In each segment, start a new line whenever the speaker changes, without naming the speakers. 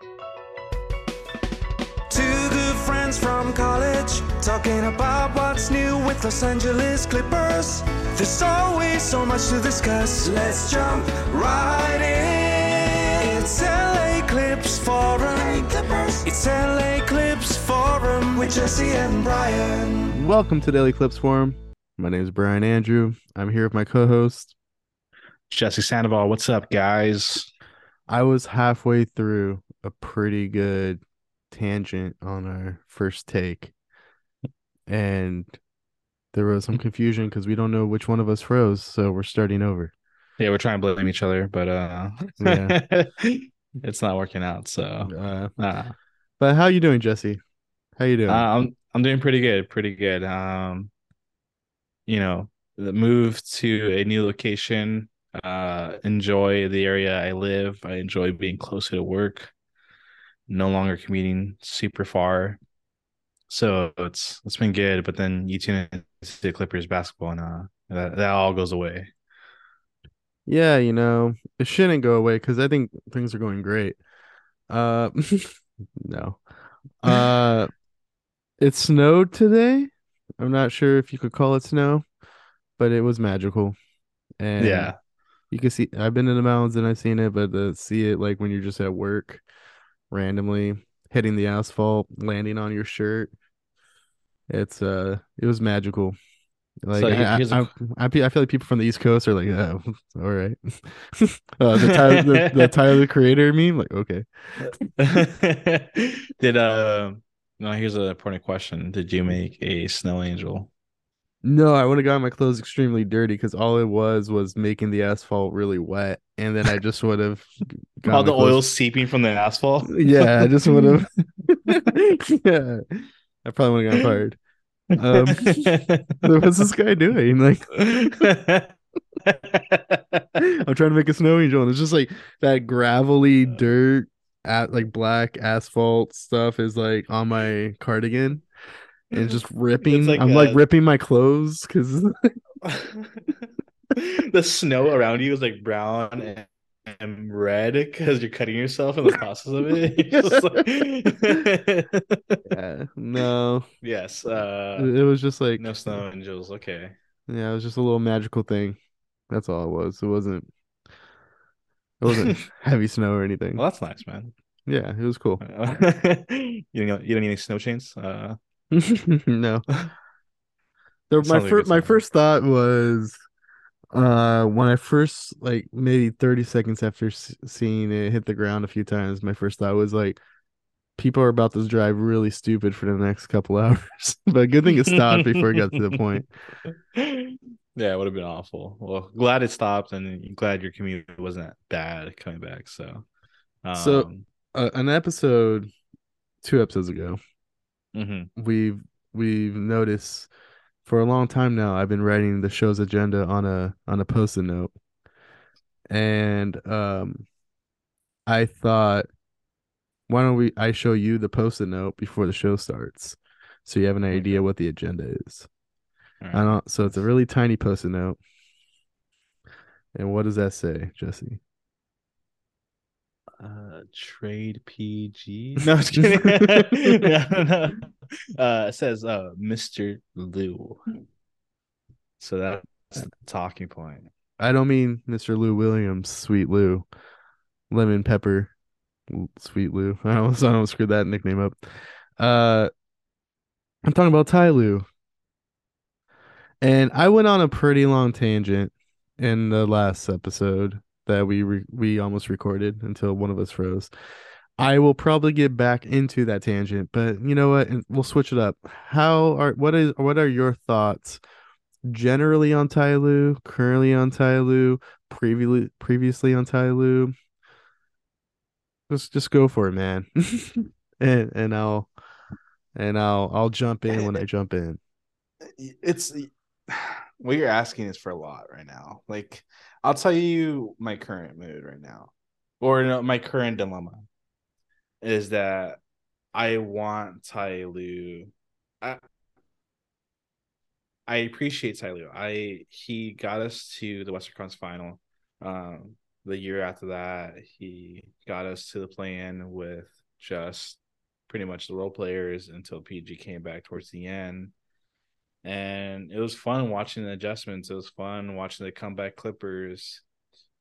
Two good friends from college talking about what's new with Los Angeles Clippers. There's always so much to discuss. Let's jump right in. It's LA Clips Forum. It's LA Clips Forum with Jesse and Brian.
Welcome to Daily Clips Forum. My name is Brian Andrew. I'm here with my co-host.
Jesse Sandoval, what's up, guys?
I was halfway through a pretty good tangent on our first take, and there was some confusion because we don't know which one of us froze, so we're starting over.
Yeah, we're trying to blame each other, but uh,
Yeah.
it's not working out. So,
Uh,
uh,
but how you doing, Jesse? How you doing?
uh, I'm I'm doing pretty good, pretty good. Um, you know, the move to a new location. Uh, enjoy the area I live. I enjoy being closer to work. No longer commuting super far. So it's it's been good, but then you tune into the Clippers basketball and uh that, that all goes away.
yeah, you know it shouldn't go away because I think things are going great. Uh, no. Uh, it snowed today. I'm not sure if you could call it snow, but it was magical. And
Yeah.
you can see I've been in the mountains and I've seen it, but to see it like when you're just at work, randomly hitting the asphalt, landing on your shirt, it's uh, it was magical. Like
So
I,
here's a-
I, I, I feel like people from the East Coast are like, oh, all right. uh, the Tyler, the, the Tyler the Creator meme, like, okay.
Did uh no, here's an important question. Did you make a snow angel?
No, I would have gotten my clothes extremely dirty because all it was was making the asphalt really wet, and then I just would have got
All the
clothes-
oil seeping from the asphalt.
Yeah, I just would have. yeah, I probably would have gotten fired. Um, What's this guy doing? Like, I'm trying to make a snow angel, and it's just like that gravelly dirt, at like black asphalt stuff is like on my cardigan, and just ripping.
like
I'm like ripping my clothes because
the snow around you is like brown and, red because you're cutting yourself in the process of it. Like-
yeah, no,
yes. Uh,
it was just like
no snow angels. Okay.
Yeah, it was just a little magical thing. That's all it was. It wasn't. It wasn't heavy snow or anything.
Well, that's nice, man.
Yeah, it was cool.
you you don't need any snow chains. Uh,
no. The, my
like
first my first thought was, uh, when I first like maybe thirty seconds after s- seeing it hit the ground a few times, my first thought was like, people are about to drive really stupid for the next couple hours. but good thing it stopped before it got to the point.
yeah, it would have been awful. Well, glad it stopped, and glad your commute wasn't that bad coming back. So, um,
So- Uh, an episode, two episodes ago,
mhm.
we've we've noticed for a long time now I've been writing the show's agenda on a on a post-it note. And um I thought why don't we I show you the post-it note before the show starts so you have an idea what the agenda is.
All
I don't so it's a really tiny post-it note. And what does that say, Jesse?
Uh, trade PG. No, just kidding. no, no. Uh, it says uh, Mr. Lou. So that's the talking point.
I don't mean Mr. Lou Williams, Sweet Lou, Lemon Pepper, Sweet Lou. I almost, I almost screwed that nickname up. Uh, I'm talking about Ty Lue. And I went on a pretty long tangent in the last episode that we re- we almost recorded until one of us froze. I will probably get back into that tangent, but you know what? And we'll switch it up. How are what is what are your thoughts generally on Ty Lue, currently on Ty Lue, previously previously on Ty Lue? Just just go for it, man. and and I'll and I'll I'll jump in when I jump in.
It's what you're asking is for a lot right now. Like, I'll tell you my current mood right now, or no, my current dilemma is that I want Ty Lue. I, I appreciate Ty Lue. I he got us to the Western Conference final. Um, the year after that, he got us to the play-in with just pretty much the role players until PG came back towards the end. And it was fun watching the adjustments. It was fun watching the comeback Clippers.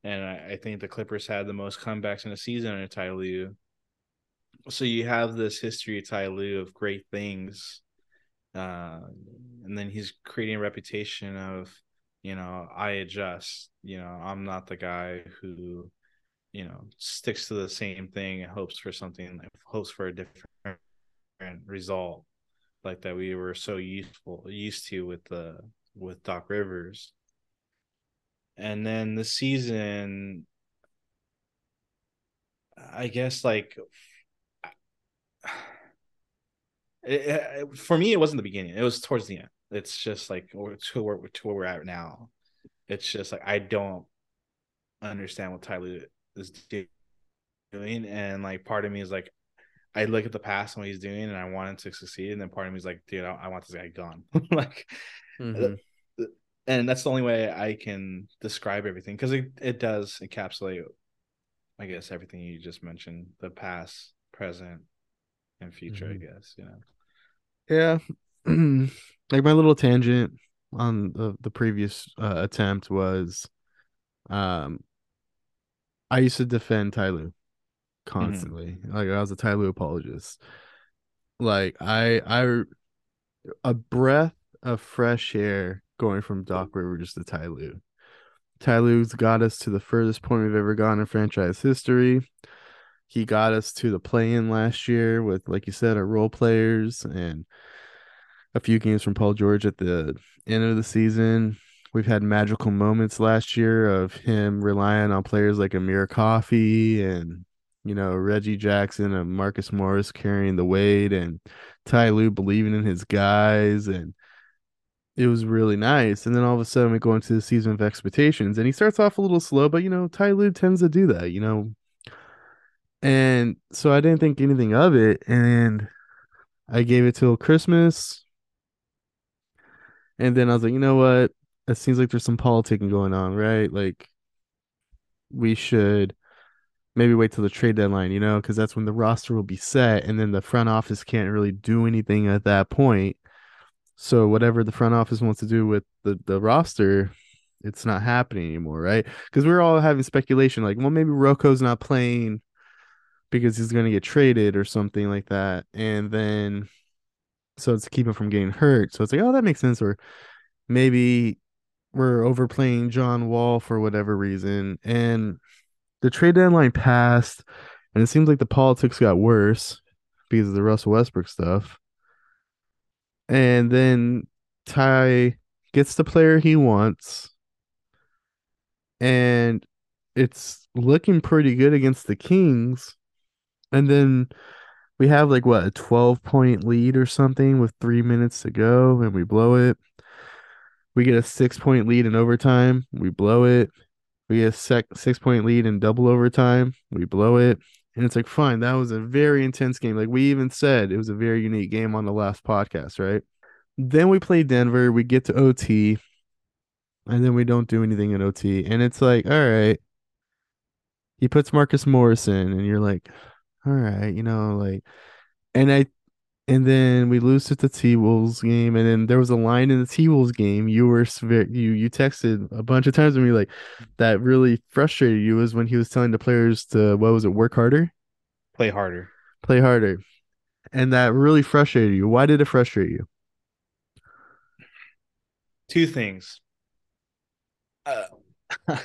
And I, I think the Clippers had the most comebacks in a season under Ty Lue. So you have this history of Ty Lue of great things. Uh, and then he's creating a reputation of you know i adjust you know i'm not the guy who you know sticks to the same thing and hopes for something hopes for a different result like that we were so useful used to with the with doc rivers. And then the season i guess like it, for me it wasn't the beginning. It was towards the end. It's just like to where, to where we're at now. It's just like I don't understand what Tyler is doing, and like part of me is like, I look at the past and what he's doing, and I want him to succeed, and then part of me is like, dude, I, I want this guy gone. like, mm-hmm. and that's the only way I can describe everything because it it does encapsulate, I guess, everything you just mentioned: the past, present, and future. Mm-hmm. I guess you know.
Yeah, like my little tangent on the, the previous uh, attempt was um I used to defend Ty Lue constantly. Mm-hmm. Like I was a Ty Lue apologist. Like I I a breath of fresh air going from Doc Rivers to Ty Lue. Ty Lue's got us to the furthest point we've ever gone in franchise history. He got us to the play in last year with, like you said, our role players and a few games from Paul George at the end of the season. We've had magical moments last year of him relying on players like Amir Coffey and you know Reggie Jackson and Marcus Morris carrying the weight and Ty Lue believing in his guys and it was really nice. And then all of a sudden we go into the season of expectations and he starts off a little slow, but you know, Ty Lue tends to do that, you know. And so I didn't think anything of it. And I gave it till Christmas. And then I was like, you know what? It seems like there's some politicking going on, right? Like we should maybe wait till the trade deadline, you know, because that's when the roster will be set, and then the front office can't really do anything at that point. So whatever the front office wants to do with the the roster, it's not happening anymore, right? Because we are all having speculation, like, well, maybe Rocco's not playing because he's going to get traded or something like that, and then so it's keep him from getting hurt. So it's like, oh, that makes sense. Or maybe we're overplaying John Wall for whatever reason. And the trade deadline passed, and it seems like the politics got worse because of the Russell Westbrook stuff. And then Ty gets the player he wants, and it's looking pretty good against the Kings. And then we have like what a 12 point lead or something with three minutes to go and we blow it we get a six point lead in overtime we blow it we get a sec- six point lead in double overtime. We blow it. And it's like fine that was a very intense game. Like we even said it was a very unique game on the last podcast right? Then we play denver. We get to ot and then we don't do anything in ot and it's like all right. He puts marcus morrison and you're like all right, you know, like, and I, and then we lose to the T Wolves game, and then there was a line in the T Wolves game. You were you you texted a bunch of times to me like that really frustrated you was when he was telling the players to what was it work harder,
play harder,
play harder, and that really frustrated you. Why did it frustrate you?
Two things. Uh,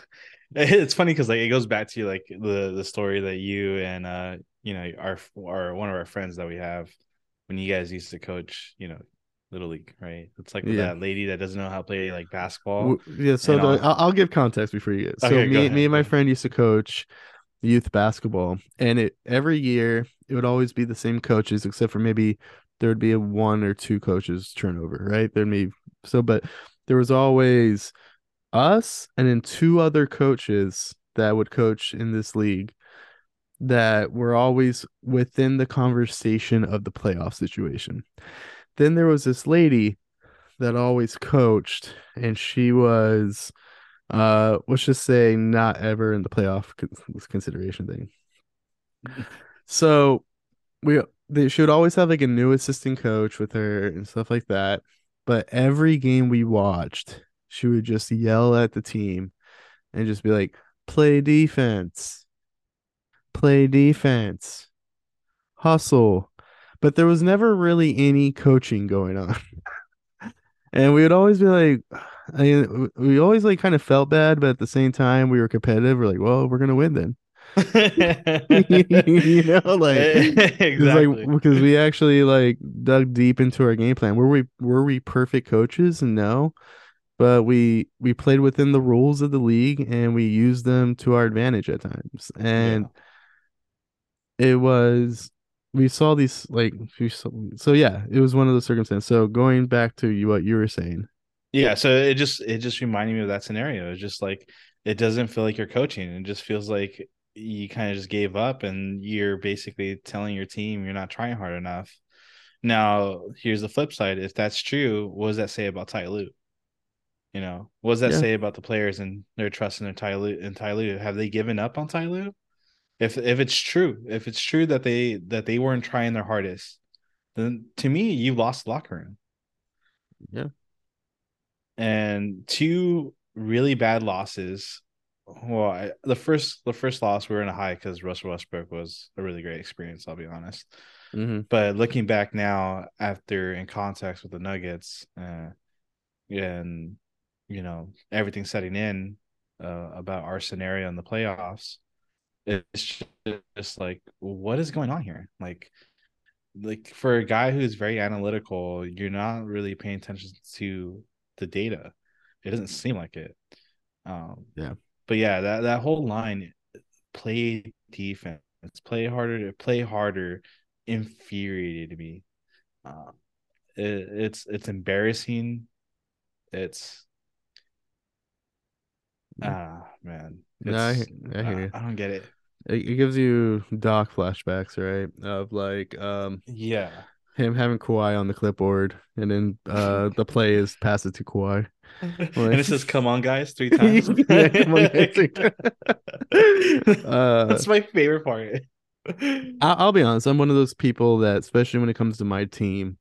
it's funny because like it goes back to like the the story that you and uh you know our our one of our friends that we have when you guys used to coach you know little league right? It's like yeah. that lady that doesn't know how to play like basketball
yeah so the, I'll, I'll, give context before you get so okay, me, me and my friend used to coach youth basketball and it every year it would always be the same coaches except for maybe there would be a one or two coaches turnover right? There'd be so but there was always us and then two other coaches that would coach in this league that were always within the conversation of the playoff situation. Then there was this lady that always coached, and she was Uh, let's just say not ever in the playoff consideration thing. So we they would always have like a new assistant coach with her and stuff like that. But every game we watched, she would just yell at the team and just be like, play defense, play defense, hustle. But there was never really any coaching going on. and we would always be like, I mean, we always like kind of felt bad, but at the same time, we were competitive. We're like, well, we're gonna win then. you know, like exactly like, because we actually like dug deep into our game plan. Were we were we perfect coaches? No, but we we played within the rules of the league and we used them to our advantage at times. And yeah. It was we saw these like saw, so yeah, it was one of those circumstances. So going back to you, what you were saying.
Yeah, so it just it just reminded me of that scenario. It's just like it doesn't feel like you're coaching. It just feels like you kind of just gave up and you're basically telling your team you're not trying hard enough. Now, here's the flip side. If that's true, what does that say about Ty Lue? You know, what does that yeah. say about the players and their trust in their Ty Lue and Ty Lue? Have they given up on Ty Lue? If if it's true, if it's true that they that they weren't trying their hardest, then to me, you lost locker room.
Yeah.
And two really bad losses well, I, the first the first loss we were in a high because Russell Westbrook was a really great experience. I'll be honest.
Mm-hmm.
But looking back now, after in context with the Nuggets, uh, and you know everything setting in uh, about our scenario in the playoffs, it's just like what is going on here? Like, like for a guy who's very analytical, you're not really paying attention to the data. It doesn't seem like it. Um,
yeah
but yeah, that that whole line, play defense, play harder, play harder, infuriated me. um it, it's it's embarrassing. It's ah man.
No, I, I hear
you. I, I don't get it.
It, it gives you Doc flashbacks, right? Of like, um,
yeah,
him having Kawhi on the clipboard, and then uh the play is pass it to Kawhi.
Like, and it says "Come on, guys" three times. yeah, on, guys, uh, That's my favorite part.
I'll, I'll be honest. I'm one of those people that, especially when it comes to my team,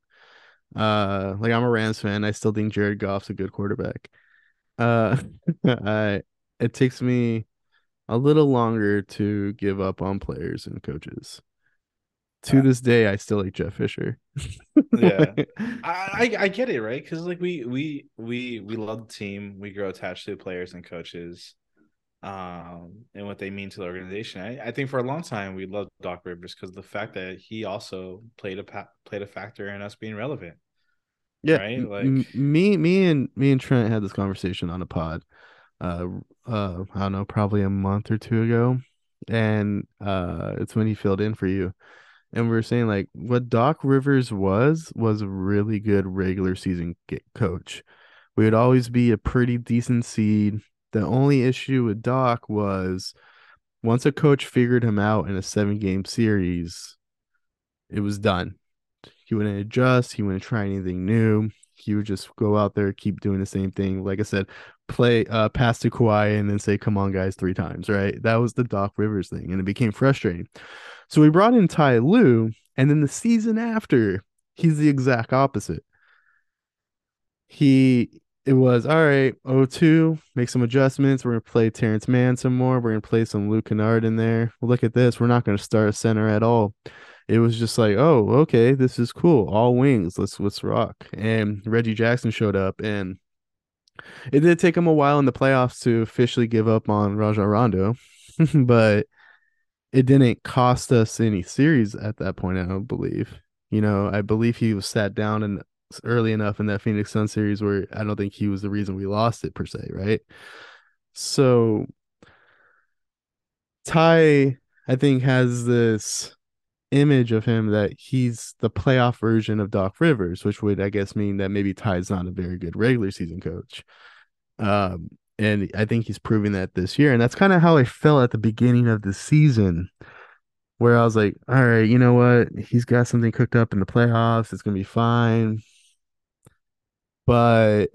uh, like I'm a Rams fan. I still think Jared Goff's a good quarterback. Uh, I it takes me a little longer to give up on players and coaches to yeah. this day, I still like Jeff Fisher.
yeah, I, I get it, right? Because like we we we we love the team, we grow attached to players and coaches, um, and what they mean to the organization. I, I think for a long time we loved Doc Rivers because the fact that he also played a played a factor in us being relevant.
Yeah, right. Like me, me and me and Trent had this conversation on a pod. Uh, uh, I don't know, probably a month or two ago, and uh, it's when he filled in for you and we were saying like what Doc Rivers was was a really good regular season coach. We would always be a pretty decent seed. The only issue with Doc was once a coach figured him out in a seven game series, it was done. He wouldn't adjust. He wouldn't try anything new. Would just go out there, keep doing the same thing. Like I said, play uh pass to Kawhi and then say, "Come on, guys," three times. Right? That was the Doc Rivers thing, and it became frustrating. So we brought in Ty Lue, and then the season after, he's the exact opposite. He it was all right, 02, make some adjustments. We're gonna play Terance Mann some more. We're gonna play some Luke Kennard in there. Look at this. We're not gonna start a center at all. It was just like, oh, okay, this is cool. All wings. Let's let's rock. And Reggie Jackson showed up and it did take him a while in the playoffs to officially give up on Rajon Rondo, but it didn't cost us any series at that point. I don't believe. You know, I believe he was sat down and early enough in that Phoenix Sun series where I don't think he was the reason we lost it per se, right? So Ty, I think, has this image of him that he's the playoff version of Doc Rivers, which would I guess mean that maybe Ty's not a very good regular season coach. Um, and I think he's proving that this year. And that's kind of how I felt at the beginning of the season, where I was like, all right, you know what? He's got something cooked up in the playoffs. It's going to be fine. But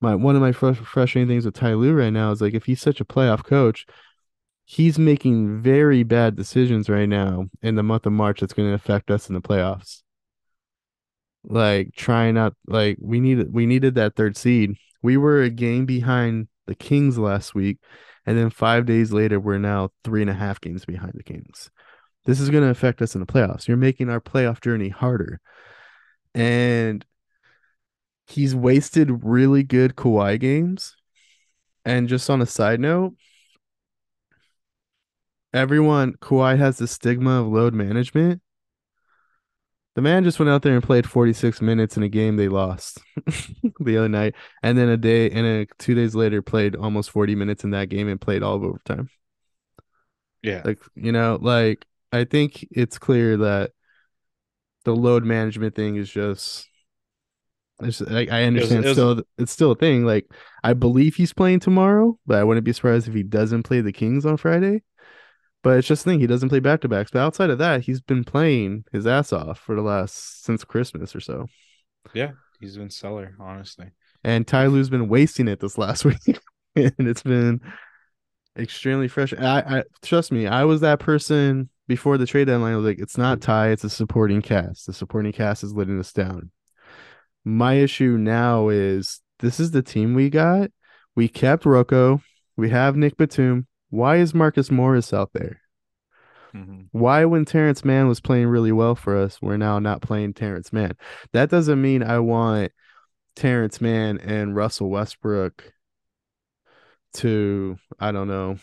my one of my fr- frustrating things with Ty Lue right now is like if he's such a playoff coach, he's making very bad decisions right now in the month of March that's going to affect us in the playoffs. Like trying not like we needed we needed that third seed. We were a game behind the Kings last week, and then five days later we're now three and a half games behind the Kings. This is going to affect us in the playoffs. You're making our playoff journey harder, and he's wasted really good Kawhi games. And just on a side note, everyone Kawhi has the stigma of load management. The man just went out there and played 46 minutes in a game they lost the other night, and then a day and a two days later played almost 40 minutes in that game and played all of overtime.
Yeah.
Like you know, like I think it's clear that the load management thing is just. It's, I, I understand
it was-
still it's still a thing. Like I believe he's playing tomorrow, but I wouldn't be surprised if he doesn't play the Kings on Friday. But it's just the thing he doesn't play back to backs. But outside of that, he's been playing his ass off for the last since Christmas or so.
yeah. He's been stellar, honestly.
And Ty Lue's been wasting it this last week, and it's been extremely fresh. I, I trust me, I was that person before the trade deadline. I was like, it's not Ty, it's a supporting cast. The supporting cast is letting us down. My issue now is this is the team we got. We kept Rocco. We have Nick Batum. Why is Marcus Morris out there?
Mhm.
Why, when Terance Mann was playing really well for us, we're now not playing Terance Mann? That doesn't mean I want Terance Mann and Russell Westbrook to, I don't know,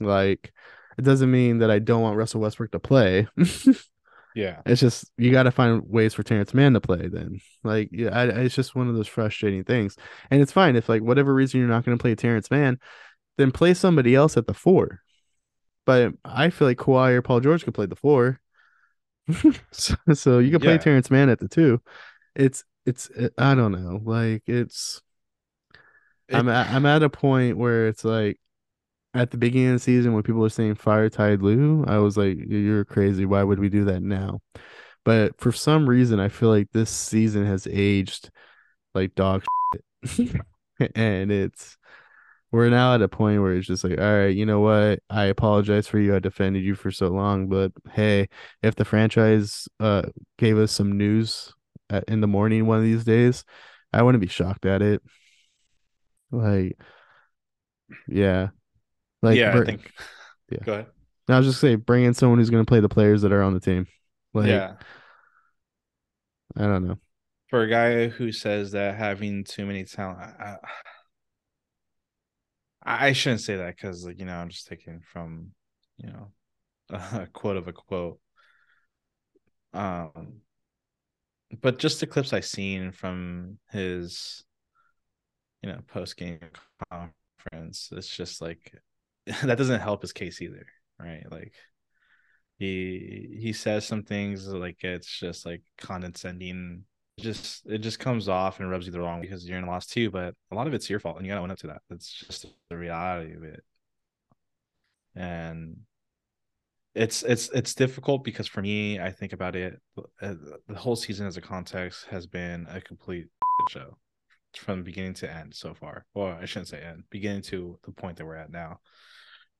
like, it doesn't mean that I don't want Russell Westbrook to play.
Yeah.
It's just you got to find ways for Terance Mann to play. Then, like, yeah, I, it's just one of those frustrating things. And it's fine if, like, whatever reason you're not going to play Terance Mann, then play somebody else at the four. But I feel like Kawhi or Paul George could play the four, so, so you can play
Yeah.
Terance Mann at the two. It's it's I don't know, like it's I'm at, I'm at a point where it's like at the beginning of the season when people are saying fire Ty Lue, I was like, you're crazy. Why would we do that now? But for some reason, I feel like this season has aged like dog shit. and it's we're now at a point where it's just like, all right, you know what? I apologize for you. I defended you for so long, but hey, if the franchise uh gave us some news at, in the morning one of these days, I wouldn't be shocked at it. Like, yeah, like
yeah,
br-
I think.
yeah.
Go ahead.
I was just say bring in someone who's going to play the players that are on the team. Like,
yeah.
I don't know.
For a guy who says that having too many talent, I, I, I shouldn't say that because, like, you know, I'm just taking from, you know, a quote of a quote. Um, but just the clips I've seen from his, you know, post game conference, it's just like that doesn't help his case either, right? Like he he says some things like it's just like condescending. Just it just comes off and rubs you the wrong because you're in a loss too. But a lot of it's your fault, and you gotta own up to that. That's just the reality of it. And it's it's it's difficult because for me, I think about it. uh, The whole season as a context has been a complete show from beginning to end so far. Well, I shouldn't say end, beginning to the point that we're at now.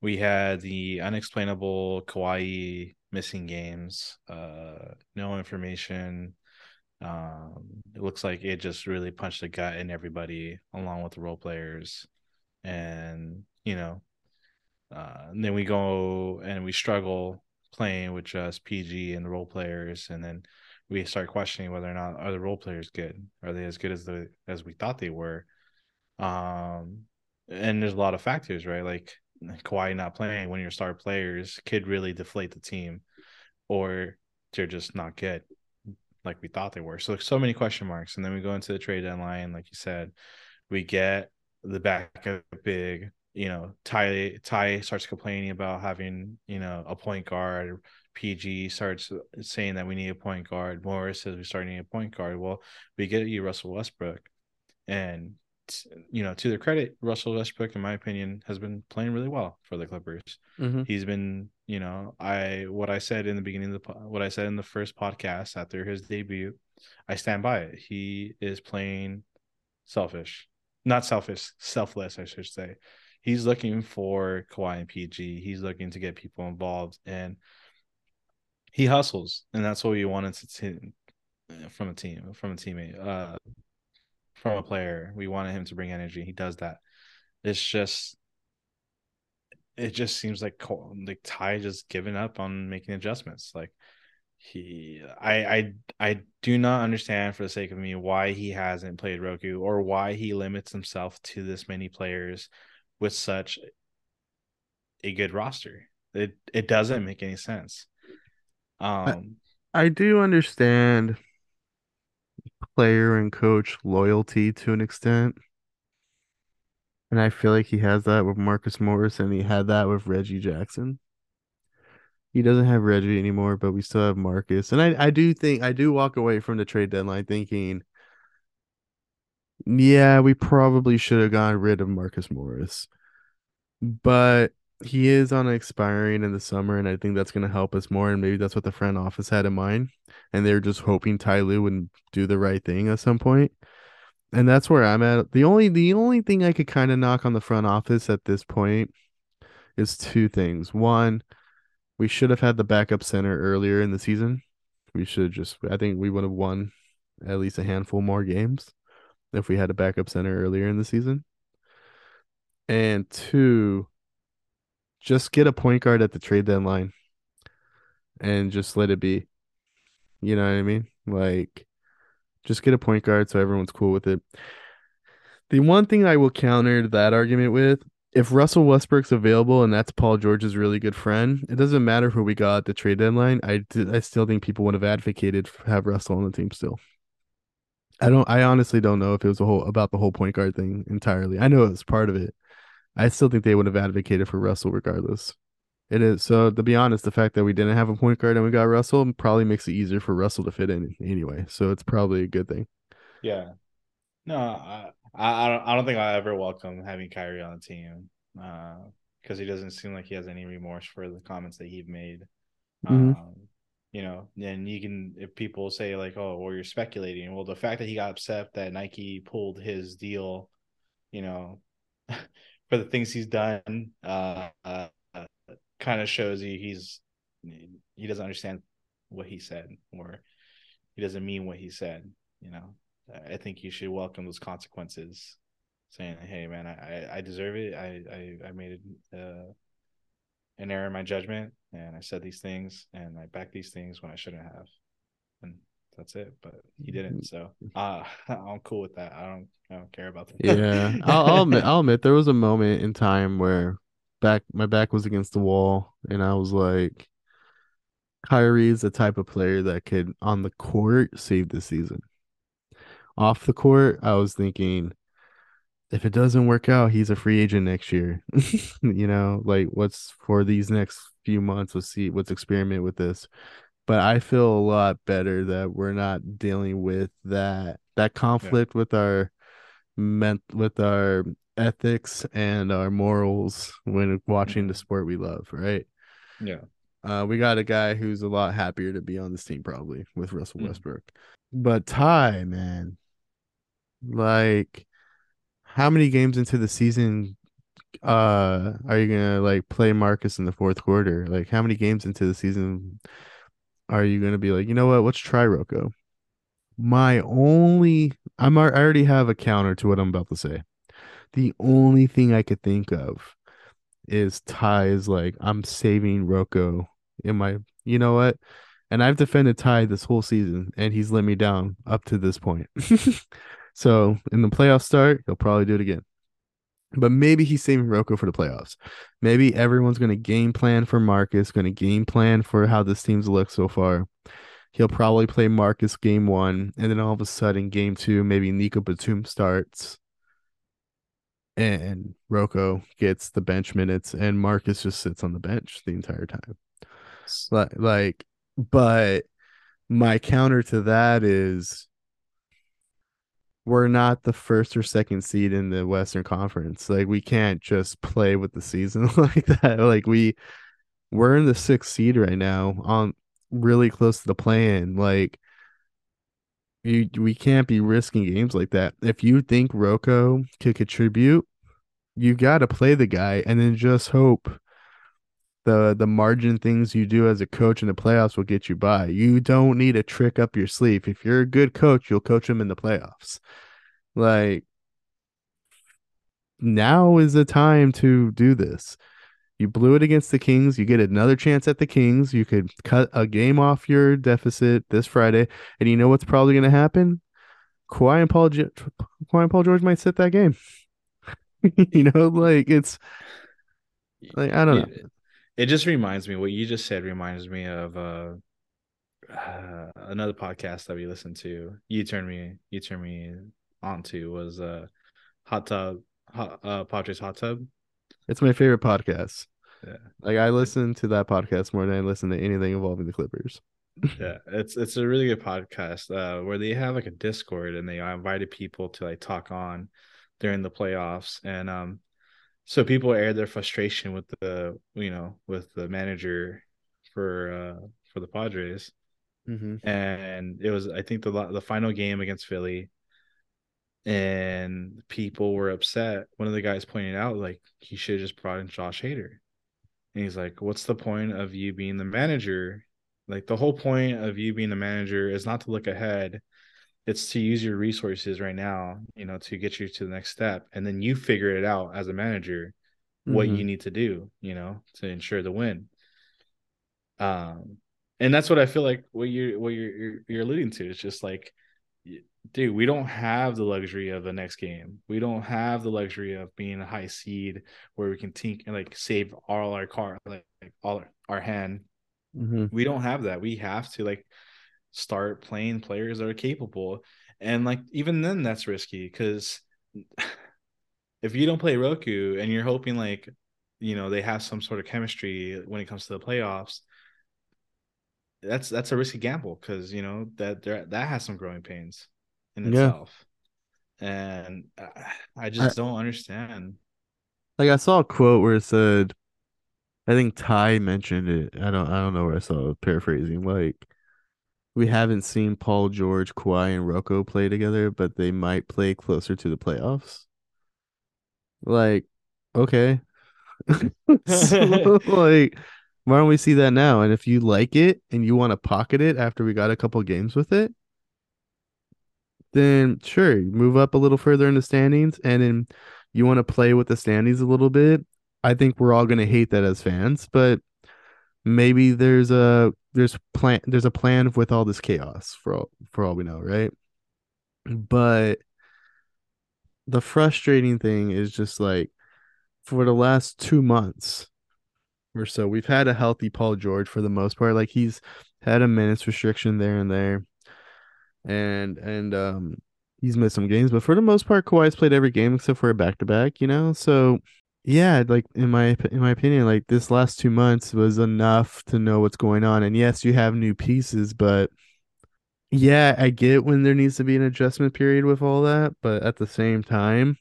We had the unexplainable Kawhi missing games, uh, no information. Um, it looks like it just really punched a gut in everybody, along with the role players, and you know, uh, and then we go and we struggle playing with just PG and the role players, and then we start questioning whether or not are the role players good? Are they as good as the as we thought they were? Um, and there's a lot of factors, right? Like Kawhi not playing when your star players could really deflate the team, or they're just not good like we thought they were. So so many question marks, and then we go into the trade deadline, like you said, we get the backup big. You know, Ty Ty starts complaining about having you know a point guard. PG starts saying that we need a point guard. Morris says we start needing a point guard. Well, we get you Russell Westbrook, and you know, to their credit, Russell Westbrook, in my opinion, has been playing really well for the Clippers.
Mm-hmm.
He's been, you know, I what I said in the beginning of the what I said in the first podcast after his debut, I stand by it. He is playing selfish. not selfish, selfless, I should say. He's looking for Kawhi and PG. He's looking to get people involved, and he hustles, and that's what we wanted to t- from a team, from a teammate, uh, from a player. We wanted him to bring energy. He does that. It's just, it just seems like like Ty just giving up on making adjustments. Like he I I I do not understand for the sake of me why he hasn't played Rocco or why he limits himself to this many players with such a good roster. It it doesn't make any sense. Um
I, I do understand player and coach loyalty to an extent. And I feel like he has that with Marcus Morris and he had that with Reggie Jackson. He doesn't have Reggie anymore, but we still have Marcus. And I, I do think I do walk away from the trade deadline thinking, yeah, we probably should have gotten rid of Marcus Morris. But he is on expiring in the summer, and I think that's gonna help us more. And maybe that's what the front office had in mind. And they're just hoping Ty Lue would do the right thing at some point. And that's where I'm at. The only the only thing I could kind of knock on the front office at this point is two things. One, we should have had the backup center earlier in the season. We should just I think we would have won at least a handful more games if we had a backup center earlier in the season. And two, just get a point guard at the trade deadline and just let it be. You know what I mean? Like just get a point guard so everyone's cool with it. The one thing I will counter that argument with if Russell Westbrook's available and that's Paul George's really good friend, it doesn't matter who we got at the trade deadline. I I still think people would have advocated have Russell on the team still. I don't. I honestly don't know if it was a whole about the whole point guard thing entirely. I know it was part of it. I still think they would have advocated for Russell regardless. It is so. To be honest, the fact that we didn't have a point guard and we got Russell probably makes it easier for Russell to fit in anyway. So it's probably a good thing.
Yeah. No, I, I don't. I don't think I ever welcome having Kyrie on the team because uh, he doesn't seem like he has any remorse for the comments that he made. Mm-hmm. Um, you know, and you can if people say like, "Oh, well, you're speculating." Well, the fact that he got upset that Nike pulled his deal, you know, for the things he's done, uh, uh kind of shows you he's he doesn't understand what he said or he doesn't mean what he said. You know, I think you should welcome those consequences, saying, "Hey, man, I I deserve it. I I, I made uh, an error in my judgment, and I said these things, and I backed these things when I shouldn't have." And that's it. But he didn't, so uh, I'm cool with that. I don't I don't care about that.
Yeah, I'll, I'll admit, I'll admit there was a moment in time where back my back was against the wall, and I was like, Kyrie is the type of player that could on the court save the season off the court, I was thinking if it doesn't work out, he's a free agent next year. you know, like what's for these next few months, let's see, let's experiment with this. But I feel a lot better that we're not dealing with that that conflict yeah. with our ment with our ethics and our morals when watching the mm-hmm. sport we love, right?
Yeah.
Uh, we got a guy who's a lot happier to be on this team probably with Russell mm. Westbrook. But Ty, man, like, how many games into the season uh are you gonna like play Marcus in the fourth quarter? Like, how many games into the season are you gonna be like, you know what? Let's try Rocco. My only, I'm I already have a counter to what I'm about to say. The only thing I could think of is Ty's like, I'm saving Rocco in my, you know what? And I've defended Ty this whole season, and he's let me down up to this point. So in the playoff start, he'll probably do it again. But maybe he's saving Rocco for the playoffs. Maybe everyone's going to game plan for Marcus, going to game plan for how this team's looked so far. He'll probably play Marcus game one, and then all of a sudden, game two, maybe Nico Batum starts, and Rocco gets the bench minutes, and Marcus just sits on the bench the entire time. Like, like, but my counter to that is we're not the first or second seed in the Western Conference. Like we can't just play with the season like that. Like we we're in the sixth seed right now on really close to the play in. Like you we can't be risking games like that. If you think Rocco could contribute, you got to play the guy and then just hope the the margin things you do as a coach in the playoffs will get you by. You don't need a trick up your sleeve. If you're a good coach, you'll coach them in the playoffs. Like now is the time to do this. You blew it against the Kings. You get another chance at the Kings. You could cut a game off your deficit this Friday, and you know what's probably going to happen? Kawhi and Paul, Kawhi and Paul George might sit that game. you know, like it's like I don't know.
It, it just reminds me what you just said reminds me of uh, uh, another podcast that we listened to. You turned me you turned me onto was uh hot tub hot, uh Padres hot tub.
It's my favorite podcast.
Yeah.
Like I listen to that podcast more than I listen to anything involving the Clippers.
yeah, it's it's a really good podcast uh, where they have like a Discord and they invited people to like talk on during the playoffs and um so people air their frustration with the you know with the manager for uh for the Padres.
Mm-hmm.
And it was I think the the final game against Philly and people were upset. One of the guys pointed out like he should have just brought in Josh Hader. And he's like, "What's the point of you being the manager? Like the whole point of you being the manager is not to look ahead. It's to use your resources right now, you know, to get you to the next step, and then you figure it out as a manager what
Mm-hmm.
you need to do, you know, to ensure the win. Um, and that's what I feel like what you're what you're you're, you're alluding to. It's just like dude, we don't have the luxury of the next game. We don't have the luxury of being a high seed where we can think and like save all our car, like, like all our, our hand.
Mm-hmm.
We don't have that. We have to like start playing players that are capable. And like even then that's risky because if you don't play Rocco and you're hoping like you know they have some sort of chemistry when it comes to the playoffs, that's that's a risky gamble because you know that there that has some growing pains in
Yeah.
itself. And I, I just don't understand.
Like I saw a quote where it said, I think Ty mentioned it. I don't I don't know where I saw it, paraphrasing. Like we haven't seen Paul George, Kawhi, and Rocco play together, but they might play closer to the playoffs. Like, okay. So, like, why don't we see that now? And if you like it and you want to pocket it after we got a couple games with it, then sure, move up a little further in the standings. And then you want to play with the standings a little bit. I think we're all gonna hate that as fans, but maybe there's a there's plan there's a plan with all this chaos for all for all we know, right? But the frustrating thing is just like for the last two months or so, we've had a healthy Paul George for the most part. Like he's had a minutes restriction there and there, and and um he's missed some games, but for the most part, Kawhi's played every game except for a back to back. You know, so yeah, like in my in my opinion, like this last two months was enough to know what's going on. And yes, you have new pieces, but yeah, I get when there needs to be an adjustment period with all that, but at the same time,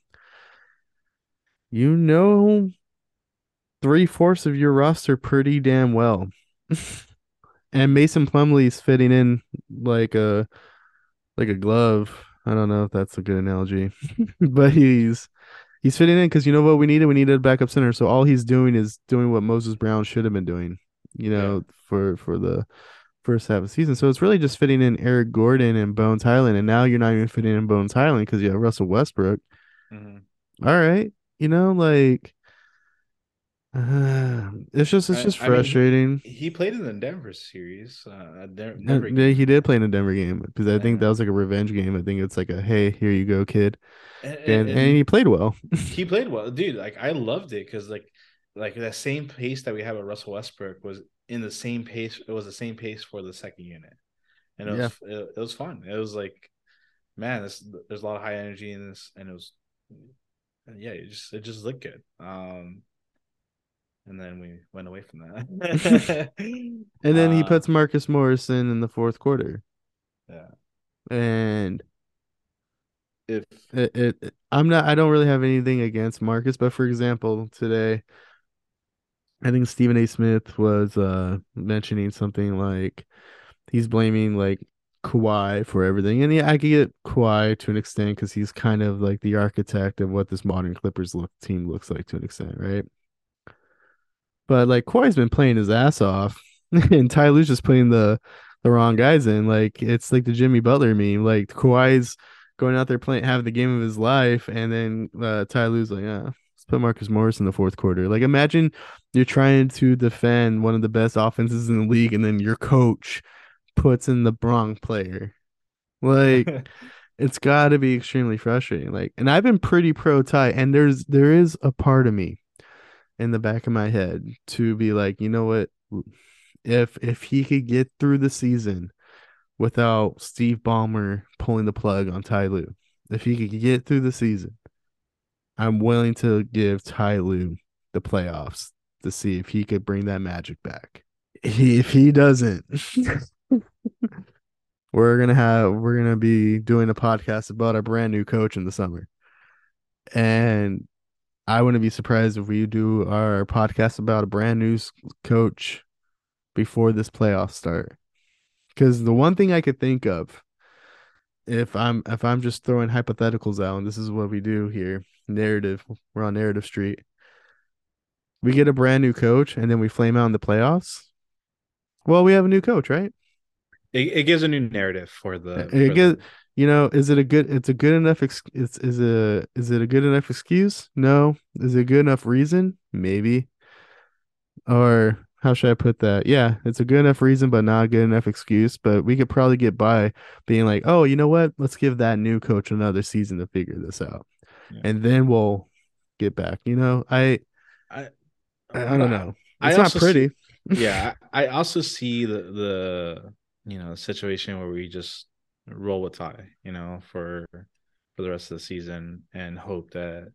you know three fourths of your roster pretty damn well. and Mason Plumlee's fitting in like a like a glove. I don't know if that's a good analogy, but he's he's fitting in because you know what we needed? We needed a backup center. So all he's doing is doing what Moses Brown should have been doing, you know, for for the first half of the season. So it's really just fitting in Eric Gordon and Bones Hyland, and now you're not even fitting in Bones Hyland because you have Russell Westbrook.
Mhm.
All right, you know, like uh, it's just it's
I-
just
I mean, he-
frustrating.
He played in the Denver series. Uh, Denver
yeah, he did play in a Denver game because I think that was like a revenge game. I think it's like a hey, here you go, kid,
and,
and and he played well.
he played well, dude. Like I loved it because like like that same pace that we have at Russell Westbrook was in the same pace. It was the same pace for the second unit, and it was it, it was fun. It was like, man, this there's a lot of high energy in this, and it was, yeah, it just it just looked good. Um, and then we went away from that,
And then he
Uh,
puts Marcus Morrison in the fourth quarter,
yeah.
and
If
it, it, it- I'm not I don't really have anything against Marcus, but for example, today I think Stephen A. Smith was uh mentioning something like he's blaming like Kawhi for everything. And yeah, I could get Kawhi to an extent because he's kind of like the architect of what this modern Clippers look team looks like to an extent, right? But like Kawhi's been playing his ass off, and Ty Lue's just putting the the wrong guys in. Like it's like the Jimmy Butler meme. Like Kawhi's going out there playing, having the game of his life, and then uh, Ty Lue's like, yeah, let's put Marcus Morris in the fourth quarter. Like imagine you're trying to defend one of the best offenses in the league, and then your coach puts in the wrong player. Like it's got to be extremely frustrating. Like, and I've been pretty pro Ty, and there's there is a part of me in the back of my head to be like, you know what, if if he could get through the season without Steve Ballmer pulling the plug on Ty Lue, if he could get through the season, I'm willing to give Ty Lue the playoffs to see if he could bring that magic back. If he doesn't, we're gonna have we're gonna be doing a podcast about our brand new coach in the summer, and I wouldn't be surprised if we do our podcast about a brand new coach before this playoff start. Because the one thing I could think of, if I'm if I'm just throwing hypotheticals out, and this is what we do here, narrative, we're on narrative street. We get a brand new coach, and then we flame out in the playoffs. Well, we have a new coach, right?
It, it gives a new narrative for the.
It
for
gives,
the-
you know, is it a good? It's a good enough. Ex, it's is a is it a good enough excuse? No. Is it a good enough reason? Maybe. Or how should I put that? Yeah, it's a good enough reason, but not a good enough excuse. But we could probably get by being like, oh, you know what? Let's give that new coach another season to figure this out,
Yeah.
and then we'll get back. You know, I
I,
I, I don't know. It's not pretty.
yeah, I I also see the the you know situation where we just roll with Ty, you know, for for the rest of the season and hope that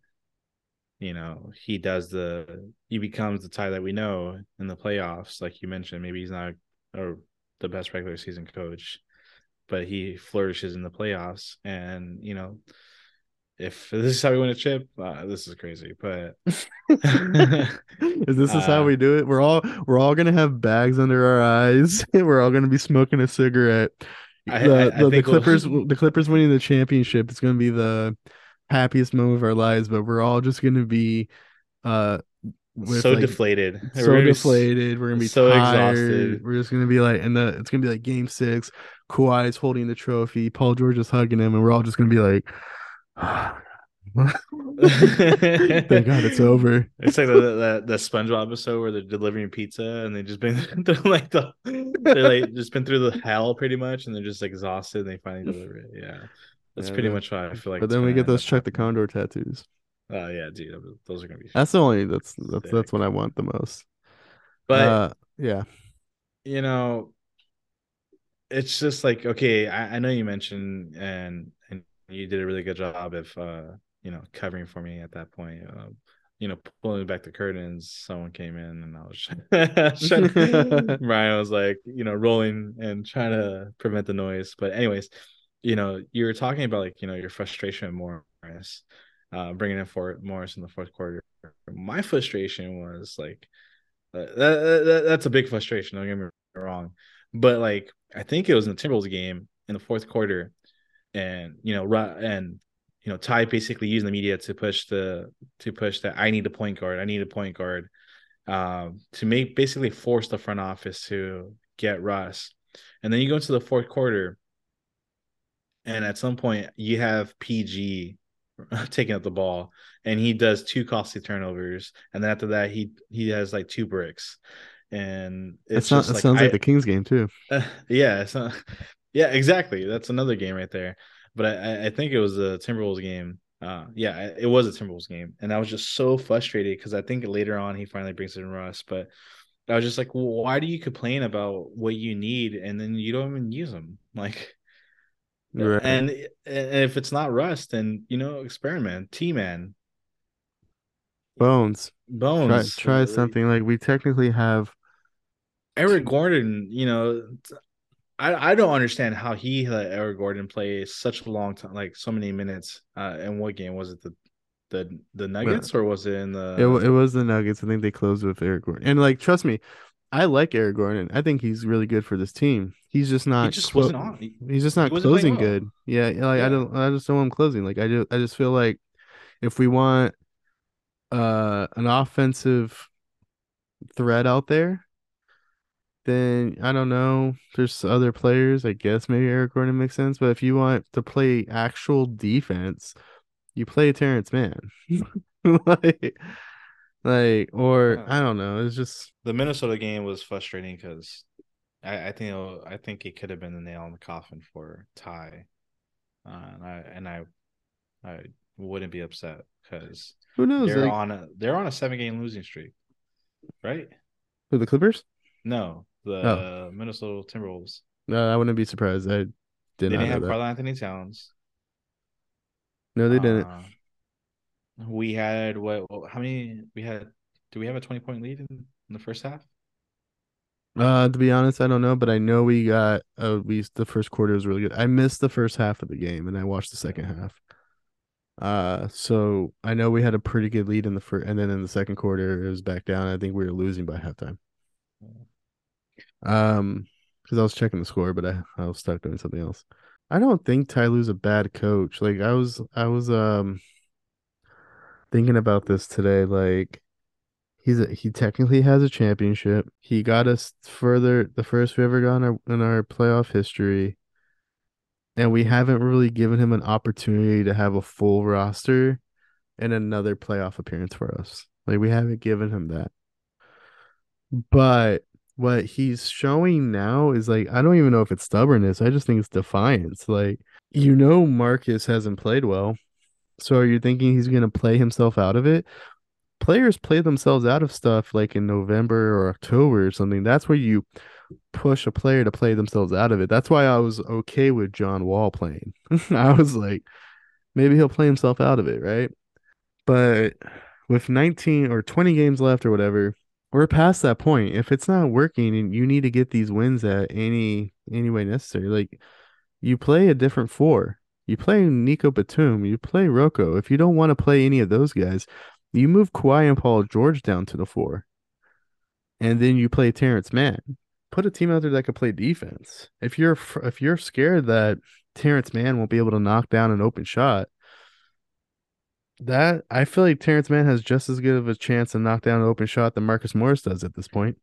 you know he does the he becomes the Ty that we know in the playoffs, like you mentioned. Maybe he's not or the best regular season coach, but he flourishes in the playoffs, and you know. If this is how we win a chip, uh, this is crazy. But
Is this is how
Uh,
we do it? We're all we're all gonna have bags under our eyes. we're all gonna be smoking a cigarette.
I-
the,
I- I
the, the
think we'll-
Clippers the Clippers winning the championship. It's gonna be the happiest moment of our lives, but we're all just gonna be uh with,
so
like,
deflated. We're
so
be
deflated. We're gonna be
so
tired.
exhausted.
We're just gonna be like, and the it's gonna be like Game Six. Kawhi is holding the trophy. Paul George is hugging him, and we're all just gonna be like, "Thank God it's over."
It's like the, the the SpongeBob episode where they're delivering pizza and they just been they're like the they're like just been through the hell pretty much and they're just exhausted and they finally deliver it. Yeah, that's
Yeah,
pretty
man.
much why I feel like.
But then we
gonna
get those Chuck the Condor tattoos.
Oh yeah, dude, those are gonna be.
That's the only that's that's
Sick.
that's what I want the most.
but
uh, yeah,
you know, it's just like okay, I, I know you mentioned and and you did a really good job of uh you know covering for me at that point. Um, you know, pulling back the curtains, someone came in and I was trying, Ryan was like, you know, rolling and trying to prevent the noise. But anyways, you know, you were talking about like you know your frustration with Morris, uh, bringing in for Morris in the fourth quarter. My frustration was like uh, that, that, that's a big frustration. Don't get me wrong, but like I think it was in the Timberwolves game in the fourth quarter, and you know, and you know, Ty basically using the media to push the to push that I need a point guard, I need a point guard, um, to make basically force the front office to get Russ, and then you go into the fourth quarter, and at some point you have PG taking up the ball and he does two costly turnovers and then after that he he has like two bricks. And it's just
it
like,
sounds
I-
like the Kings game too.
uh, yeah not, yeah exactly. That's another game right there but I- I, think it was a Timberwolves game uh yeah it was a Timberwolves game and I was just so frustrated because I think later on he finally brings in Russ but I was just like well, why do you complain about what you need and then you don't even use them like
Right.
and, and if it's not Russ, then you know, experiment. T man,
Bones,
Bones,
try
uh,
something like we technically have.
Eric Gordon, you know, I I don't understand how he let Eric Gordon play such a long time, like so many minutes. Uh, in what game was it? The the the Nuggets or was it in the?
It it was the Nuggets. I think they closed with Eric Gordon, and like trust me, I like Eric Gordon. I think he's really good for this team. He's just not.
he just
clo-
wasn't on. He-
He's just not
wasn't
closing
well.
good. Yeah, like
Yeah.
I don't. I just don't want him closing. Like I do. I just feel like if we want uh an offensive threat out there, then I don't know. There's other players. I guess maybe Eric Gordon makes sense. But if you want to play actual defense, you play Terance Mann. like, like, or
Yeah.
I don't know. It's just
the Minnesota game was frustrating because I, I think I think it could have been the nail in the coffin for Ty, uh, and I and I I wouldn't be upset because
who knows.
they're
Like
on a they're on a seven game losing streak, right?
for the Clippers,
No, the
Oh.
Minnesota Timberwolves.
no, I wouldn't be surprised. I did
They didn't have
that.
Carl Anthony Towns.
No, they didn't.
Uh, we had what? How many? We had. Do we have a twenty point lead in, in the first half?
Uh, to be honest, I don't know, but I know we got uh we the first quarter was really good. I missed the first half of the game and I watched the second half. Uh, so I know we had a pretty good lead in the first, and then in the second quarter it was back down. I think we were losing by halftime. Um, because I was checking the score, but I I was stuck doing something else. I don't think Ty Lue's a bad coach. Like I was I was um thinking about this today. Like he's a, he technically has a championship. He got us further the first we ever got in our in our playoff history. And we haven't really given him an opportunity to have a full roster and another playoff appearance for us. Like we haven't given him that. But what he's showing now is like I don't even know if it's stubbornness. I just think it's defiance. Like you know Marcus hasn't played well. So are you thinking he's going to play himself out of it? Players play themselves out of stuff like in November or October or something. That's where you push a player to play themselves out of it. That's why I was okay with John Wall playing. I was like maybe he'll play himself out of it, right? But with 19 or 20 games left or whatever, we're past that point. If it's not working and you need to get these wins at any any way necessary, like you play a different four. You play Nico Batum, you play Rocco. If you don't want to play any of those guys, you move Kawhi and Paul George down to the four. And then you play Terance Mann. Put a team out there that can play defense. If you're if you're scared that Terance Mann won't be able to knock down an open shot, that I feel like Terance Mann has just as good of a chance to knock down an open shot than Marcus Morris does at this point.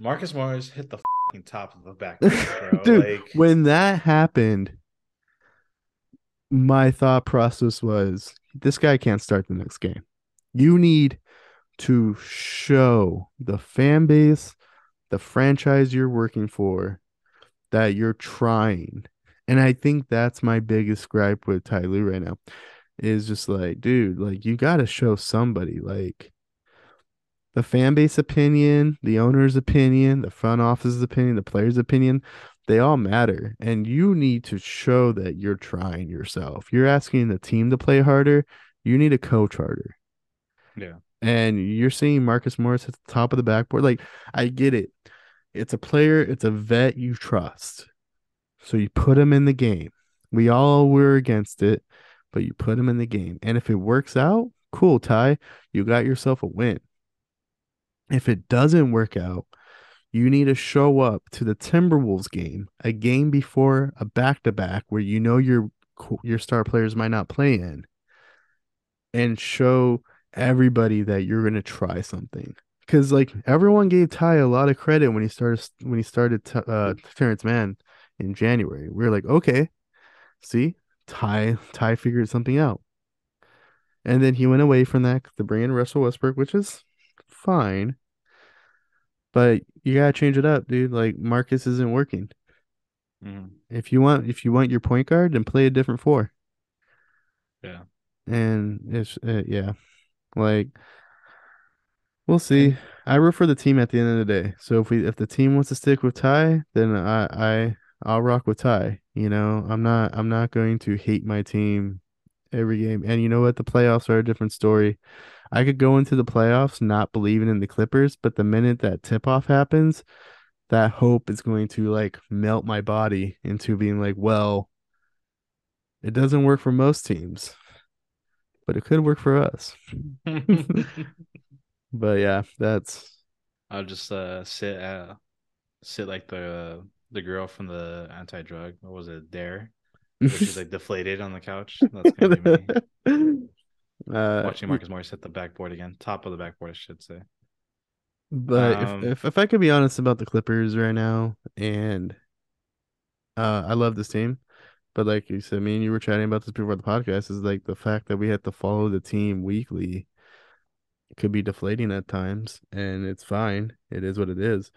Marcus Morris hit the fucking top of the backboard, bro.
Dude,
like,
when that happened, my thought process was this guy can't start the next game. You need to show the fan base, the franchise you're working for, that you're trying. And I think that's my biggest gripe with Ty Lue right now. Is just like, dude, like you gotta show somebody like the fan base opinion, the owner's opinion, the front office's opinion, the player's opinion, they all matter. And you need to show that you're trying yourself. You're asking the team to play harder, you need to coach harder.
Yeah.
And you're seeing Marcus Morris at the top of the backboard. Like, I get it. It's a player, it's a vet you trust. So you put him in the game. We all were against it, but you put them in the game. And if it works out, cool, Ty, you got yourself a win. If it doesn't work out, you need to show up to the Timberwolves game, a game before a back to back where you know your your star players might not play in, and show everybody that you're gonna try something. Because like everyone gave Ty a lot of credit when he started when he started uh, Terance Mann in January. We are like, okay, see, Ty Ty figured something out, and then he went away from that to bring in Russell Westbrook, which is fine. But you gotta change it up, dude. Like Marcus isn't working.
mhm.
If you want, if you want your point guard, then play a different four.
Yeah.
And it's uh, yeah, like we'll see. I root for the team at the end of the day. So if we if the team wants to stick with Ty, then I I I'll rock with Ty. You know, I'm not I'm not going to hate my team every game. And you know what? The playoffs are a different story. I could go into the playoffs not believing in the Clippers, but the minute that tip off happens, that hope is going to like melt my body into being like, well, it doesn't work for most teams, but it could work for us. But yeah, that's
I'll just uh sit uh sit like the the girl from the anti drug. What was it? Dare. She's like deflated on the couch. That's gonna be me.
uh,
Watching Marcus Morris hit the backboard again. Top of the backboard, I should say.
But
Um,
if, if if I could be honest about the Clippers right now, and uh, I love this team, but like you said, me and you were chatting about this before the podcast, is like the fact that we have to follow the team weekly could be deflating at times, and it's fine. It is what it is.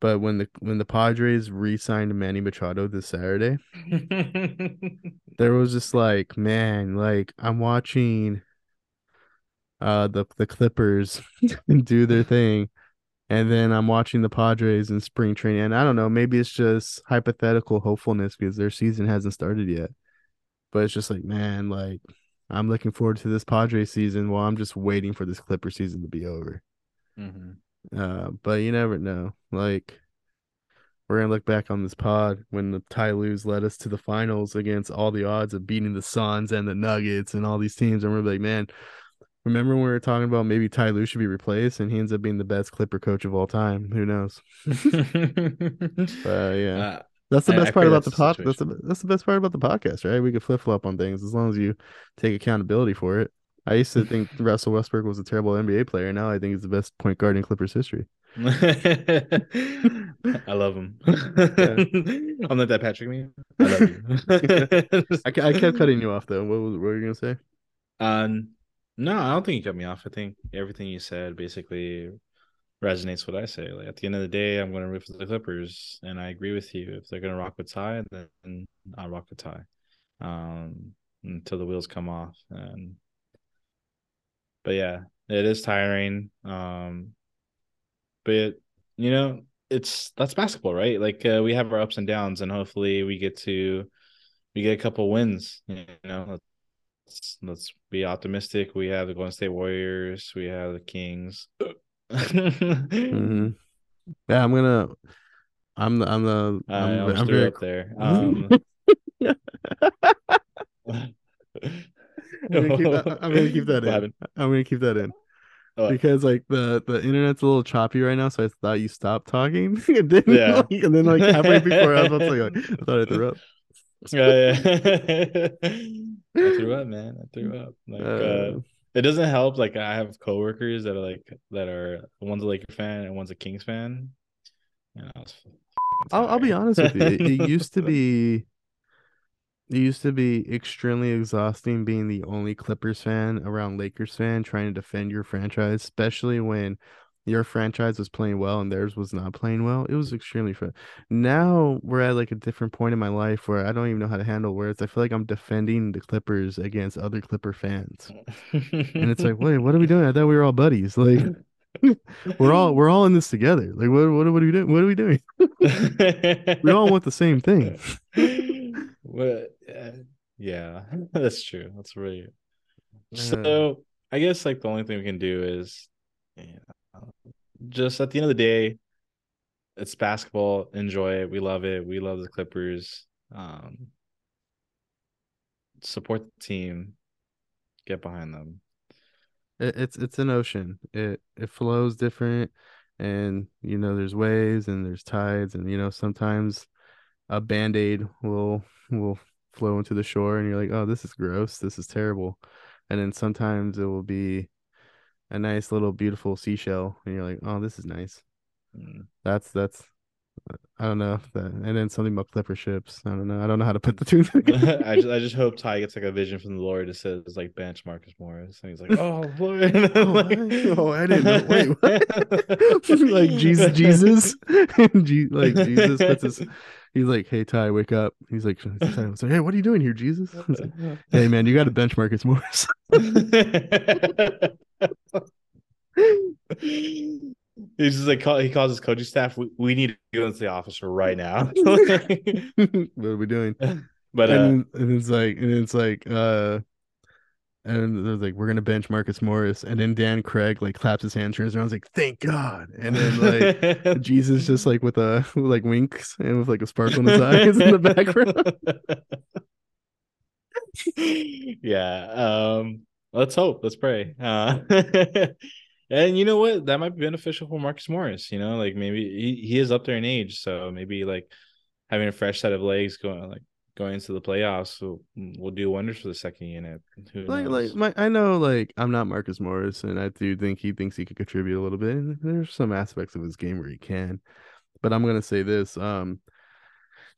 But when the when the Padres re-signed Manny Machado this Saturday, there was just like, man, like I'm watching uh the the Clippers do their thing. And then I'm watching the Padres in spring training. And I don't know, maybe it's just hypothetical hopefulness because their season hasn't started yet. But it's just like, man, like I'm looking forward to this Padres season while I'm just waiting for this Clipper season to be over.
Mhm.
Uh, but you never know. Like we're gonna look back on this pod when the Ty Lues led us to the finals against all the odds of beating the Suns and the Nuggets and all these teams, and we're like, man, remember when we were talking about maybe Ty Lue should be replaced, and he ends up being the best Clipper coach of all time. Who knows? Uh, yeah,
Uh,
that's the best
I
part
pray
about the
the
pod. That's the that's the best part about the podcast, right? We could flip flop on things as long as you take accountability for it. I used to think Russell Westbrook was a terrible NBA player. Now I think he's the best point guard in Clippers history.
I love him. I'm not that Patrick me. I love you.
I, I kept cutting you off though. What, was, what were you gonna say?
Um, no, I don't think you cut me off. I think everything you said basically resonates what I say. Like at the end of the day, I'm going to root for the Clippers, and I agree with you. If they're going to rock with Ty, then I'll rock with Ty, um, until the wheels come off. And but yeah, it is tiring. Um, but you know, it's that's basketball, right? Like uh, we have our ups and downs, and hopefully we get to we get a couple wins. You know, let's let's be optimistic. We have the Golden State Warriors. We have the Kings.
hmm Yeah, I'm gonna. I'm the. I'm the.
I
I'm,
almost
I'm very.
up there. Um,
I'm gonna keep that, I'm gonna keep that in.
happened?
I'm gonna keep that in because like the the internet's a little choppy right now, so I thought you stopped talking, and then
Yeah.
like, and then like halfway before I was about to like, I thought I threw up.
Yeah, yeah. I threw up, man. I threw up. Like, uh,
Uh,
it doesn't help. Like, I have coworkers that are like that are one's a Laker fan and one's a Kings fan. And I was
I'll, I'll be honest with you. It, it used to be, it used to be extremely exhausting being the only Clippers fan around Lakers fan trying to defend your franchise, especially when your franchise was playing well and theirs was not playing well. It was extremely fun. Now we're at like a different point in my life where I don't even know how to handle words. I feel like I'm defending the Clippers against other Clipper fans. And it's like, wait, what are we doing? I thought we were all buddies. Like we're all we're all in this together. Like what what, what are we doing? What are we doing? We all want the same thing.
What? Uh, yeah, that's true. That's really. So I guess like the only thing we can do is, you know, just at the end of the day, it's basketball. Enjoy it. We love it. We love the Clippers. Um, support the team. Get behind them.
It, it's it's an ocean. It it flows different, and you know there's waves and there's tides, and you know sometimes a band aid will will flow into the shore, and you're like, oh, this is gross, this is terrible, and then sometimes it will be a nice little beautiful seashell, and you're like, oh, this is nice.
Mm.
That's that's I don't know if that, and then something about clipper ships. I don't know. I don't know how to put the two together.
I just I just hope Ty gets like a vision from the Lord that says like bench Marcus Morris, and he's like, oh boy,
Oh, I- oh, I didn't know. Wait, what? like Jesus, Jesus, Je- like Jesus puts his. He's like, "Hey Ty, wake up." He's like, like, "Hey, what are you doing here, Jesus?" Like, hey man, you got to benchmark Marcus Morris.
He's just like he calls his coaching staff. We, we need to go into the office right now.
what are we doing?
but uh,
and, and it's like, and it's like, uh, and there's like, we're gonna bench Marcus Morris, and then Dan Craig like claps his hand, turns around, is like, "Thank God!" And then like Jesus just like with a like winks and with like a sparkle in his eyes in the background.
yeah. Um. Let's hope. Let's pray. Uh, And you know what? That might be beneficial for Marcus Morris. You know, like maybe he, he is up there in age, so maybe like having a fresh set of legs going like going into the playoffs will, will do wonders for the second unit. Who
like
knows?
like my I know like I'm not Marcus Morris and I do think he thinks he could contribute a little bit. And there's some aspects of his game where he can. But I'm gonna say this. Um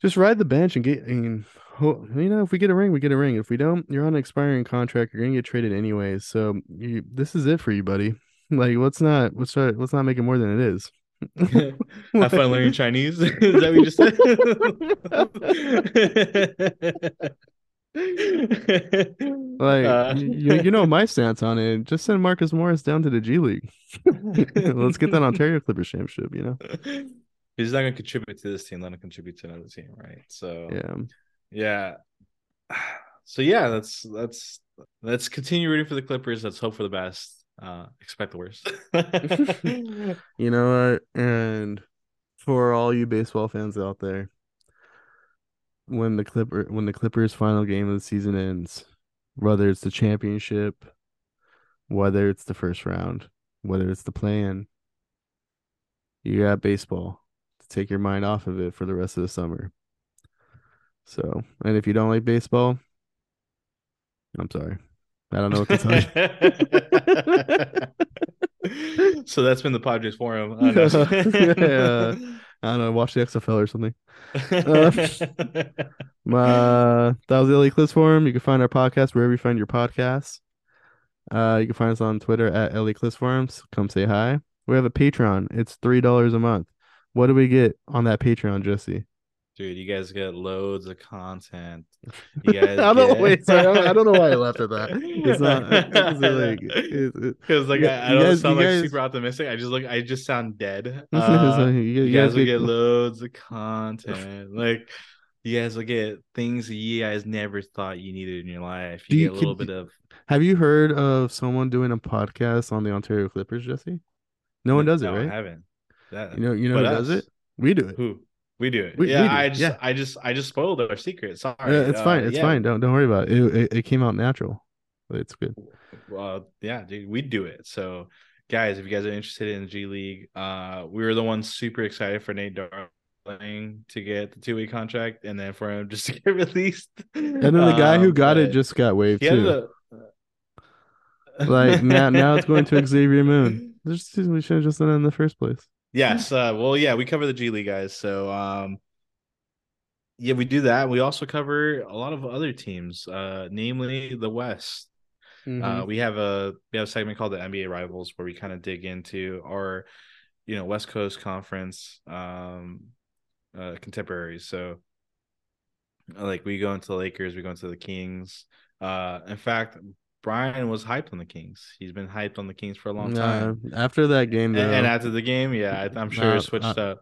just ride the bench and get and you know, if we get a ring, we get a ring. If we don't, you're on an expiring contract, you're gonna get traded anyways. So you this is it for you, buddy. Like let's not let's try let's not make it more than it is.
Have fun learning Chinese. is that what you just said?
Like
Uh,
you, you know my stance on it. Just send Marcus Morris down to the G League. Let's get that Ontario Clippers championship, you know?
He's not going to contribute to this team. Let him contribute to another team, right? So
Yeah.
yeah. So yeah, that's that's let's continue rooting for the Clippers. Let's hope for the best. Uh, expect the worst.
You know what? And for all you baseball fans out there, when the Clipper when the Clippers final game of the season ends, whether it's the championship, whether it's the first round, whether it's the play-in, you got baseball to take your mind off of it for the rest of the summer. So, and if you don't like baseball, I'm sorry. I don't know what to tell you.
so that's been the Padres forum.
Yeah. I don't know, watch the XFL or something. Uh, that was the LA Clips Forum. You can find our podcast wherever you find your podcasts. Uh, you can find us on Twitter at LA Clips Forums. Come say hi. We have a Patreon. It's three dollars a month. What do we get on that Patreon, Jesse?
Dude, you guys get loads of content. You guys
I don't
get-
wait. I don't, I don't know why I laughed at that. It's not it's like it, it,
Because like
You
I, I don't
guys-
sound like
guys-
super optimistic. I just look I just sound dead. Uh,
like you,
you
guys
guys will
get-
loads of content. like you guys will get things that you guys never thought you needed in your life. You,
you
get a little
keep-
bit of
Have you heard of someone doing a podcast on the Ontario Clippers, Jesse? No one does it,
No, I
right?
haven't. That,
You know, you know who
but
does it? We do it.
Who? We do it.
We-
yeah,
we do,
I just
yeah.
I just I just spoiled our secret. Sorry.
Yeah, it's
Uh,
fine. It's
yeah.
fine. Don't don't worry about it. It, it. it came out natural. It's good.
Well, yeah, dude, we do it. So, guys, if you guys are interested in the G League, uh, we were the ones super excited for Nate Darling to get the two way contract, and then for him just to get released.
And then the guy who
Um,
got it just got waived too.
a-
Like now, now it's going to Xavier Moon. We should have just done it in the first place.
Yes. Uh, well, yeah, we cover the G League guys. So, um, yeah, we do that. We also cover a lot of other teams, uh, namely the West.
Mm-hmm.
Uh, we have a we have a segment called the NBA Rivals where we kind of dig into our, you know, West Coast Conference um, uh, contemporaries. So, like, we go into the Lakers, we go into the Kings. Uh, in fact, Brian was hyped on the Kings. He's been hyped on the Kings for a long time.
After that game,
And,
though,
and after the game, yeah, I, I'm sure
Uh,
it switched
uh,
up.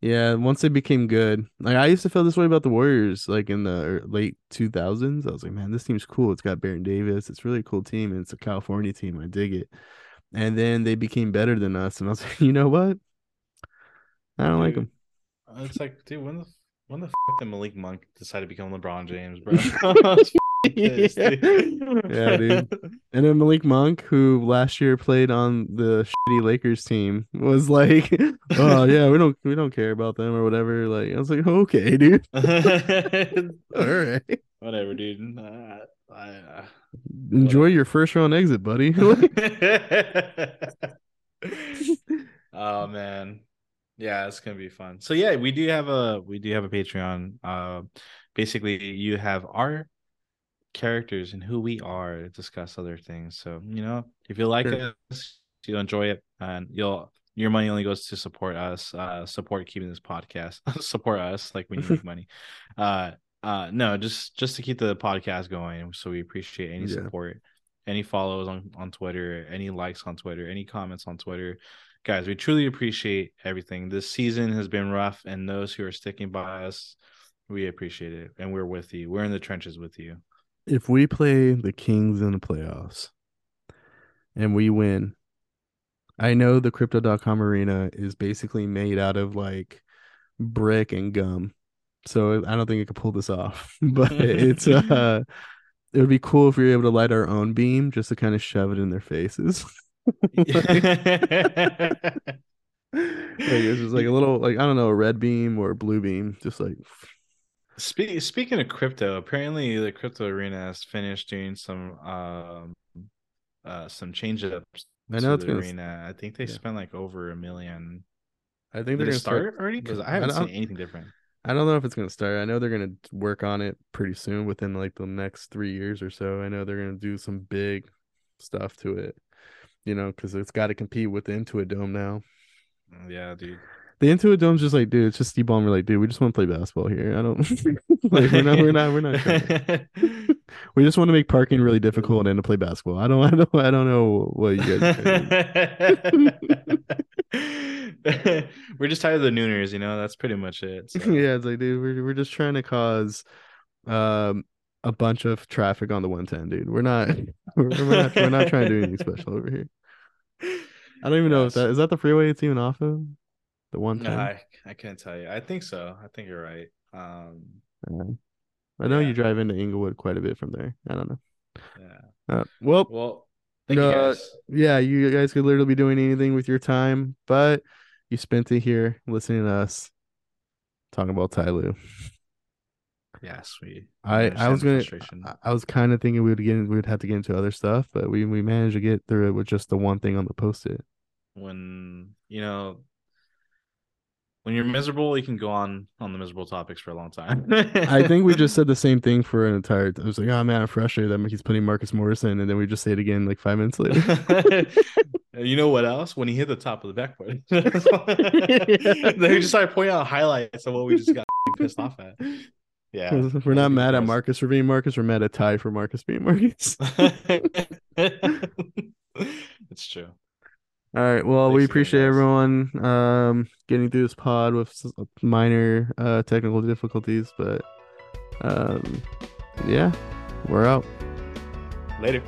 yeah, once they became good, like I used to feel this way about the Warriors, like in the late two thousands. I was like, man, this team's cool. It's got Baron Davis. It's really a cool team, and it's a California team. I dig it. And then they became better than us, and I was like, you know what? I don't like them.
It's like, dude, when the when the f- did Malik Monk decide to become LeBron James, bro? I was pissed, dude.
Yeah, dude. And then Malik Monk, who last year played on the shitty Lakers team, was like, "Oh yeah, we don't we don't care about them or whatever." Like I was like, "Okay, dude, all right,
Whatever, dude. Uh, I, uh...
enjoy your first round exit, buddy."
oh man, yeah, it's gonna be fun. So yeah, we do have a we do have a Patreon. Uh, basically, you have our characters and who we are to discuss other things. So you know, if you like
Sure.
us, you'll enjoy it, and you'll your money only goes to support us, uh, support keeping this podcast, support us like we need money. Uh, uh, no, just just to keep the podcast going. So we appreciate any
Yeah.
support, any follows on on Twitter, any likes on Twitter, any comments on Twitter. Guys, we truly appreciate everything. This season has been rough, and those who are sticking by us, we appreciate it, and we're with you. We're in the trenches with you.
If we play the Kings in the playoffs and we win, I know the crypto.com arena is basically made out of like brick and gum. So I don't think it could pull this off. But it's uh it would be cool if we were able to light our own beam just to kind of shove it in their faces. Like it's just like a little like I don't know, a red beam or a blue beam, just like
Speak, speaking of crypto, apparently the crypto arena has finished doing some um uh some change ups
I know
to
it's
the
gonna
arena. I think they
yeah.
spent like over a million.
I think
Did
they're gonna
start already? Because I
I
haven't
don't-
seen anything different.
I don't know if it's gonna start. I know they're gonna work on it pretty soon, within like the next three years or so. I know they're gonna do some big stuff to it, you know, because it's got to compete with the Intuit Dome now.
Yeah, dude.
The Intuit Dome's just like, dude, it's just Steve Ballmer. Like, dude, we just want to play basketball here. I don't like we're not we're not we're not. we just want to make parking really difficult and to play basketball. I don't I don't I don't know what you guys. are trying to
We're just tired of the nooners, you know. That's pretty much it. so.
yeah, it's like, dude, we're we're just trying to cause um a bunch of traffic on the 110, dude. We're not we're, we're not we're not trying to do anything special over here. I don't even know if that is that the freeway it's even off of the
No,
110.
I I can't tell you. I think so. I think you're right. Um,
Uh, I know
Yeah.
you drive into Inglewood quite a bit from there. I don't know.
yeah.
Uh, well,
Well, thank you
No,
guys.
yeah, you guys could literally be doing anything with your time, but you spent it here listening to us talking about Ty Lue.
Yes, we.
I, I
understand
was gonna. I, I was kind of thinking we would get we would have to get into other stuff, but we we managed to get through it with just the one thing on the post it.
when you know when you're miserable, you can go on on the miserable topics for a long time.
I think we just said the same thing for an entire. I was like, oh man, I'm frustrated that he's putting Marcus Morrison, and then we just say it again like five minutes later.
you know what else? When he hit the top of the backboard, they just started pointing out highlights of what we just got pissed off at. Yeah,
we're not mad at Marcus for being Marcus. We're mad at Ty for Marcus being Marcus.
it's true.
All right. Well, we
Thanks again,
appreciate everyone um getting through this pod with minor uh technical difficulties, but um yeah, we're out.
Later.